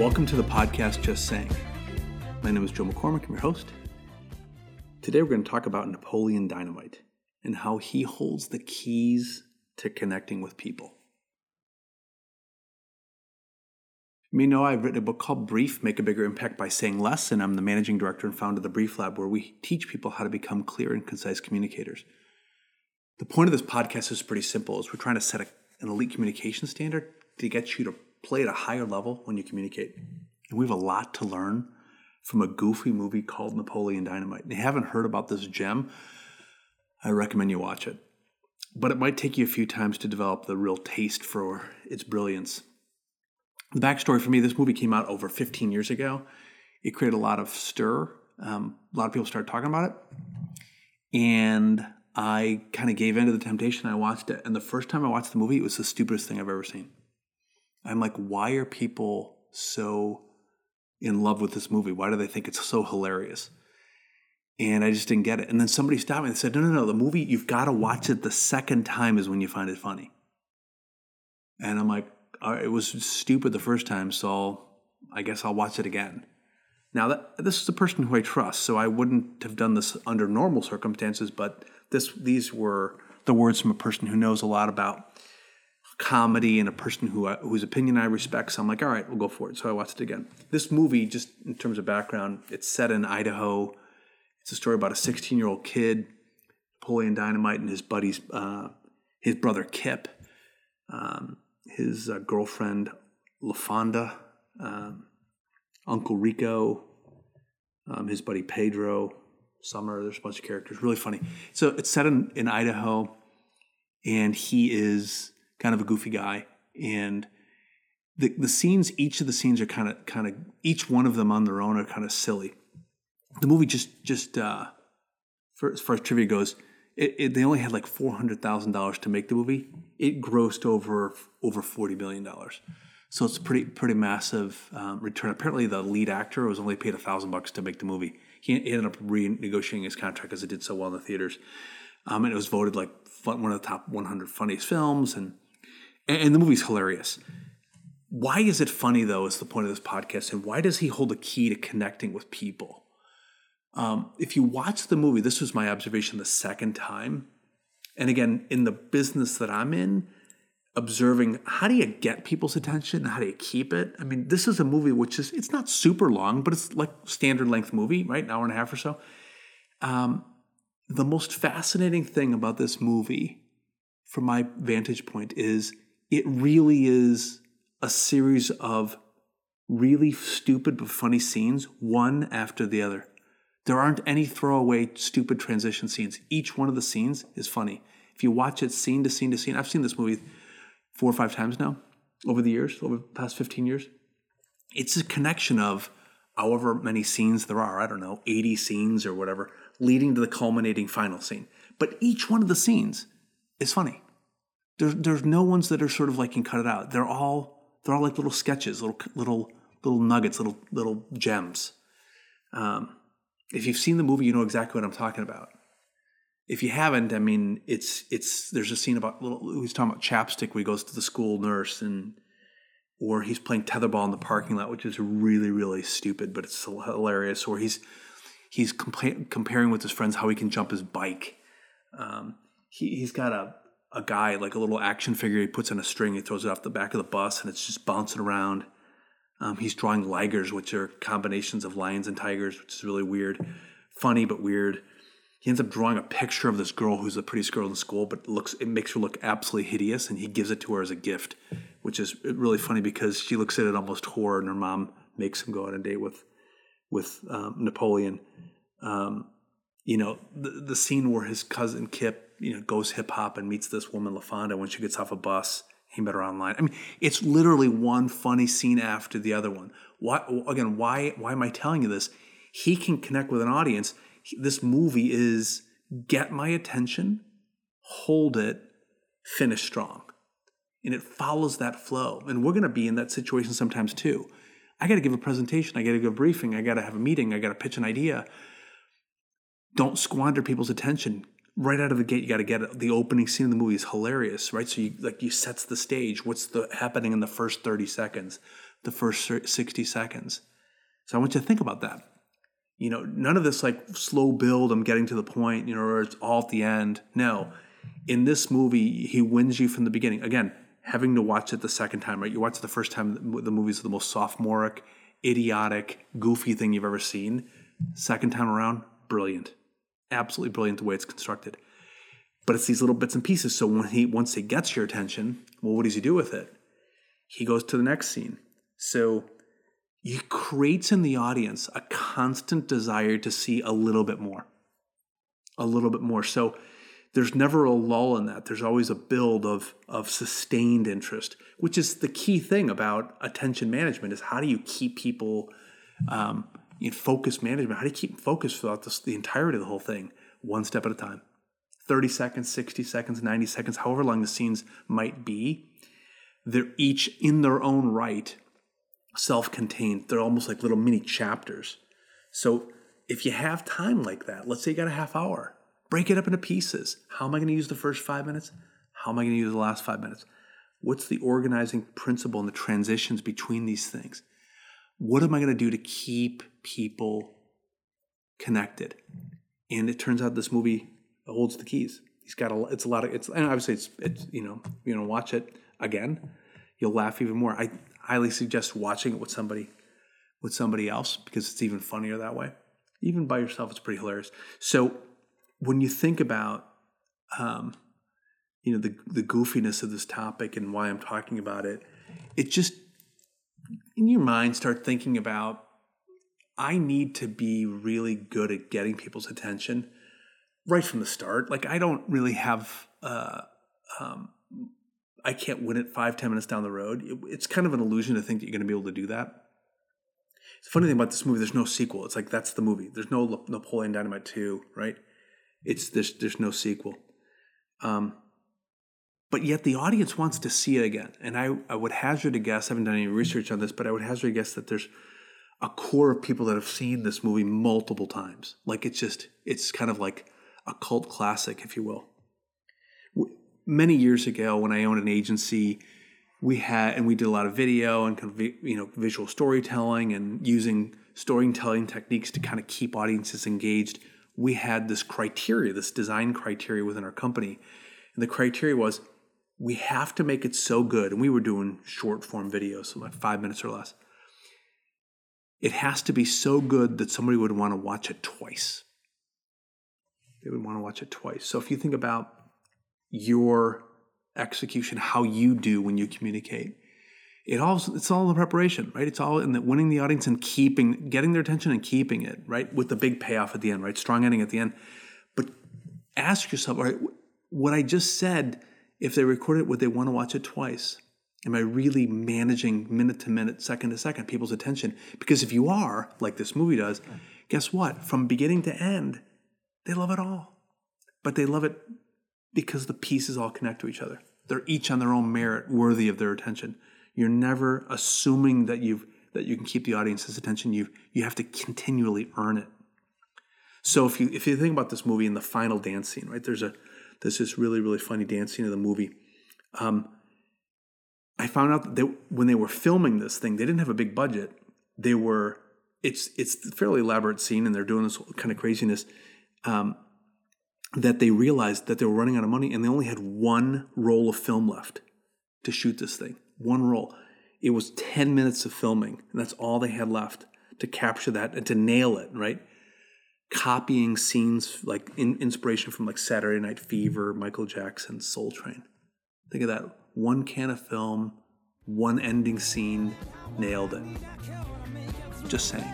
Welcome to the podcast Just Saying. My name is Joe McCormick, I'm your host. Today we're going to talk about Napoleon Dynamite and how he holds the keys to connecting with people. You may know I've written a book called Brief Make a Bigger Impact by Saying Less, and I'm the managing director and founder of the Brief Lab, where we teach people how to become clear and concise communicators. The point of this podcast is pretty simple: is we're trying to set a, an elite communication standard to get you to play at a higher level when you communicate. And we have a lot to learn from a goofy movie called Napoleon Dynamite. And if you haven't heard about this gem, I recommend you watch it. But it might take you a few times to develop the real taste for its brilliance. The backstory for me this movie came out over 15 years ago. It created a lot of stir. Um, a lot of people started talking about it. And I kind of gave in to the temptation. I watched it. And the first time I watched the movie, it was the stupidest thing I've ever seen. I'm like, why are people so in love with this movie? Why do they think it's so hilarious? And I just didn't get it. And then somebody stopped me and said, no, no, no, the movie, you've got to watch it the second time is when you find it funny. And I'm like, it was stupid the first time, so I guess I'll watch it again. Now, that, this is a person who I trust, so I wouldn't have done this under normal circumstances, but this, these were the words from a person who knows a lot about comedy and a person who I, whose opinion I respect. So I'm like, all right, we'll go for it. So I watched it again. This movie, just in terms of background, it's set in Idaho. It's a story about a 16 year old kid, Napoleon Dynamite, and his buddies, uh, his brother Kip, um, his uh, girlfriend LaFawnduh, um, Uncle Rico, um, his buddy Pedro, Summer. There's a bunch of characters. Really funny. So it's set in, in Idaho, and he is kind of a goofy guy, and the the scenes, each of the scenes are kind of kind of each one of them on their own are kind of silly. The movie just just uh, for, as far as trivia goes, it, it, they only had like four hundred thousand dollars to make the movie. It grossed over over forty billion dollars. So it's pretty pretty massive um, return. Apparently, the lead actor was only paid a thousand bucks to make the movie. He ended up renegotiating his contract because it did so well in the theaters, um, and it was voted like one of the top 100 funniest films. And and the movie's hilarious. Why is it funny though? Is the point of this podcast, and why does he hold a key to connecting with people? Um, if you watch the movie, this was my observation the second time, and again in the business that I'm in, observing how do you get people's attention, how do you keep it? I mean, this is a movie which is it's not super long, but it's like standard length movie, right? An hour and a half or so. Um, the most fascinating thing about this movie, from my vantage point, is it really is a series of really stupid but funny scenes, one after the other. There aren't any throwaway stupid transition scenes. Each one of the scenes is funny. If you watch it scene to scene to scene, I've seen this movie four or five times now over the years, over the past 15 years. It's a connection of however many scenes there are, I don't know, 80 scenes or whatever, leading to the culminating final scene. But each one of the scenes is funny there's there's no ones that are sort of like can cut it out. They're all they're all like little sketches, little little little nuggets, little little gems. Um, if you've seen the movie, you know exactly what I'm talking about. If you haven't, I mean, it's it's there's a scene about little he's talking about chapstick where he goes to the school nurse and or he's playing tetherball in the parking lot, which is really really stupid, but it's hilarious. Or he's he's compa- comparing with his friends how he can jump his bike. Um, he, he's got a a guy like a little action figure he puts on a string he throws it off the back of the bus and it's just bouncing around. Um, he's drawing ligers which are combinations of lions and tigers which is really weird. Funny but weird. He ends up drawing a picture of this girl who's the prettiest girl in school but looks it makes her look absolutely hideous and he gives it to her as a gift which is really funny because she looks at it almost horror and her mom makes him go on a date with with um, napoleon. Um, you know the, the scene where his cousin kip you know goes hip hop and meets this woman LaFawnduh when she gets off a bus. He met her online. I mean, it's literally one funny scene after the other one. Why again? Why why am I telling you this? He can connect with an audience. This movie is get my attention, hold it, finish strong, and it follows that flow. And we're going to be in that situation sometimes too. I got to give a presentation. I got to give a briefing. I got to have a meeting. I got to pitch an idea. Don't squander people's attention right out of the gate, you got to get it. The opening scene of the movie is hilarious, right? So you like you sets the stage. What's the happening in the first thirty seconds? the first 60 seconds. So I want you to think about that. You know, none of this like slow build, I'm getting to the point, you know, or it's all at the end. No. In this movie, he wins you from the beginning. Again, having to watch it the second time, right? You watch it the first time, the movie's the most sophomoric, idiotic, goofy thing you've ever seen. Second time around, brilliant. Absolutely brilliant the way it's constructed. But it's these little bits and pieces. So when he once he gets your attention, well, what does he do with it? He goes to the next scene. So he creates in the audience a constant desire to see a little bit more. A little bit more. So there's never a lull in that. There's always a build of of sustained interest, which is the key thing about attention management. Is how do you keep people um, in focus management? How do you keep focus throughout this, the entirety of the whole thing, one step at a time? Thirty seconds, sixty seconds, ninety seconds, however long the scenes might be. They're each in their own right, self-contained. They're almost like little mini chapters. So if you have time like that, let's say you got a half hour Break it up into pieces. How am I going to use the first five minutes? How am I going to use the last five minutes? What's the organizing principle and the transitions between these things? What am I going to do to keep people connected? And it turns out this movie holds the keys. He's got a. It's a lot of. It's and obviously it's it's you know you know watch it again, you'll laugh even more. I highly suggest watching it with somebody with somebody else because it's even funnier that way. Even by yourself, it's pretty hilarious. So when you think about um, you know the the goofiness of this topic and why I'm talking about it, it just in your mind start thinking about I need to be really good at getting people's attention right from the start. Like I don't really have uh, um, I can't win it five ten minutes down the road. It, it's kind of an illusion to think that you're going to be able to do that. It's funny thing about this movie. There's no sequel. It's like that's the movie. There's no Napoleon Dynamite two, right? It's there's there's no sequel. Um, but yet the audience wants to see it again. And I, I would hazard a guess, I haven't done any research on this, but I would hazard a guess that there's a core of people that have seen this movie multiple times. Like it's just, it's kind of like a cult classic, if you will. Many years ago, when I owned an agency, we had, and we did a lot of video and kind of, you know, visual storytelling and using storytelling techniques to kind of keep audiences engaged we had this criteria, this design criteria within our company. And the criteria was we have to make it so good. And we were doing short form videos, so like five minutes or less. It has to be so good that somebody would want to watch it twice. They would want to watch it twice. So if you think about your execution, how you do when you communicate, it all it's all the preparation, right? It's all in the winning the audience and keeping getting their attention and keeping it, right? With the big payoff at the end, right? Strong ending at the end. But ask yourself, all right, what I just said, if they record it, would they want to watch it twice? Am I really managing minute to minute, second to second people's attention? Because if you are, like this movie does, guess what? From beginning to end, they love it all. But they love it because the pieces all connect to each other. They're each on their own merit worthy of their attention. You're never assuming that you've that you can keep the audience's attention. You you have to continually earn it. So if you if you think about this movie in the final dance scene, right? There's a there's this really really funny dance scene in the movie. Um, I found out that they, when they were filming this thing, they didn't have a big budget. They were it's it's a fairly elaborate scene, and they're doing this kind of craziness. Um, that they realized that they were running out of money, and they only had one roll of film left to shoot this thing one roll. It was 10 minutes of filming, and that's all they had left to capture that and to nail it, right? Copying scenes like in, inspiration from like Saturday Night Fever, Michael Jackson, Soul Train. Think of that. One can of film, one ending scene, nailed it. Just saying.